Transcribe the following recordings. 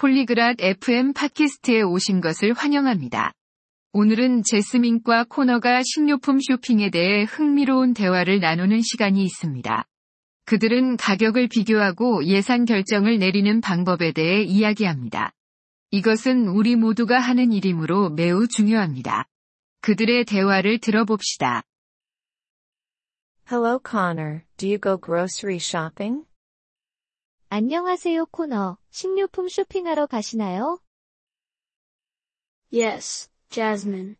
폴리그랏 FM 팟캐스트에 오신 것을 환영합니다. 오늘은 제스민과 코너가 식료품 쇼핑에 대해 흥미로운 대화를 나누는 시간이 있습니다. 그들은 가격을 비교하고 예산 결정을 내리는 방법에 대해 이야기합니다. 이것은 우리 모두가 하는 일이므로 매우 중요합니다. 그들의 대화를 들어봅시다. Hello Connor, do you go grocery shopping? 안녕하세요 코너, 식료품 쇼핑하러 가시나요? Yes, Jasmine.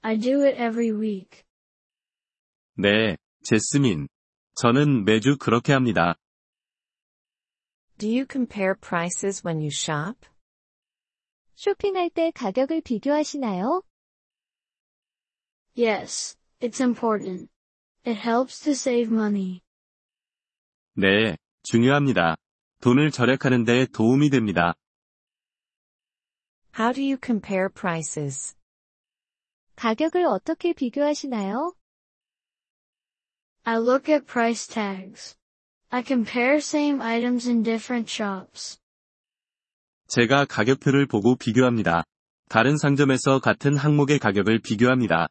I do it every week. 네, 재스민. 저는 매주 그렇게 합니다. Do you compare prices when you shop? 쇼핑할 때 가격을 비교하시나요? Yes, it's important. It helps to save money. 네, 중요합니다. 돈을 절약하는 데 도움이 됩니다. How do you compare prices? 가격을 어떻게 비교하시나요? I look at price tags. I compare same items in different shops. 제가 가격표를 보고 비교합니다. 다른 상점에서 같은 항목의 가격을 비교합니다.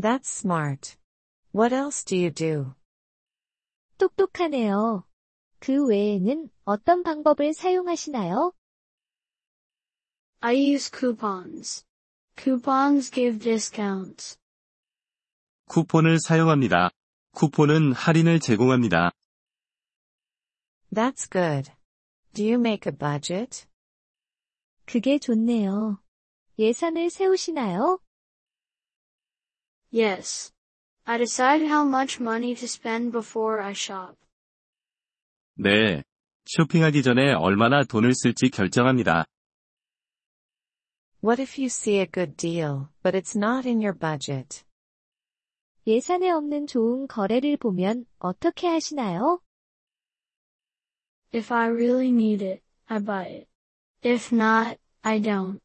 That's smart. What else do you do? 똑똑하네요. 그 외에는 어떤 방법을 사용하시나요? I use coupons. Coupons give discounts. 쿠폰을 사용합니다. 쿠폰은 할인을 제공합니다. That's good. Do you make a budget? 그게 좋네요. 예산을 세우시나요? Yes. I decide how much money to spend before I shop. 네. 쇼핑하기 전에 얼마나 돈을 쓸지 결정합니다. What if you see a good deal, but it's not in your budget? 예산에 없는 좋은 거래를 보면 어떻게 하시나요? If I really need it, I buy it. If not, I don't.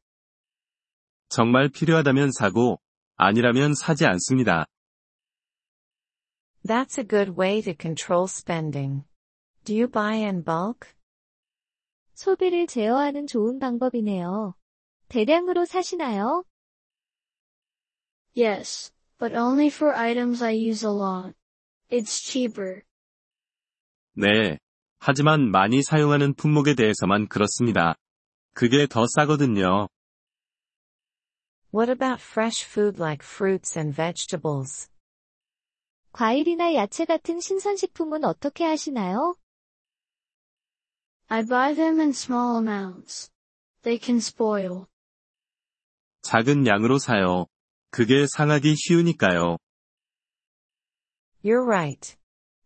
정말 필요하다면 사고, 아니라면 사지 않습니다. That's a good way to control spending. Do you buy in bulk? 소비를 제어하는 좋은 방법이네요. 대량으로 사시나요? Yes, but only for items I use a lot. It's cheaper. 네. 하지만 많이 사용하는 품목에 대해서만 그렇습니다. 그게 더 싸거든요. What about fresh food like fruits and vegetables? 과일이나 야채 같은 신선식품은 어떻게 하시나요? I buy them in small amounts. They can spoil. 작은 양으로 사요. 그게 상하기 쉬우니까요. You're right.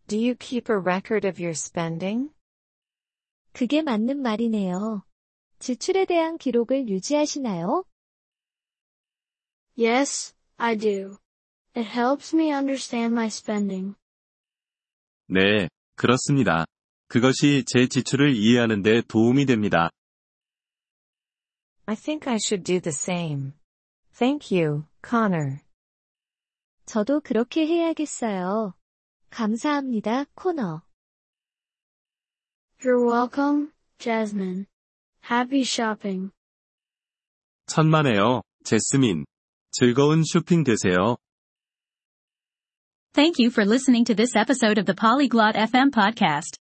Do you keep a record of your spending? 그게 맞는 말이네요. 지출에 대한 기록을 유지하시나요? Yes, I do. It helps me understand my spending. 네, 그렇습니다. 그것이 제 지출을 이해하는 데 도움이 됩니다. I think I should do the same. Thank you, Connor. 저도 그렇게 해야겠어요. 감사합니다, 코너. You're welcome, Jasmine. Happy shopping. 천만에요, 재스민. 즐거운 쇼핑 되세요. Thank you for listening to this episode of the Polyglot FM podcast.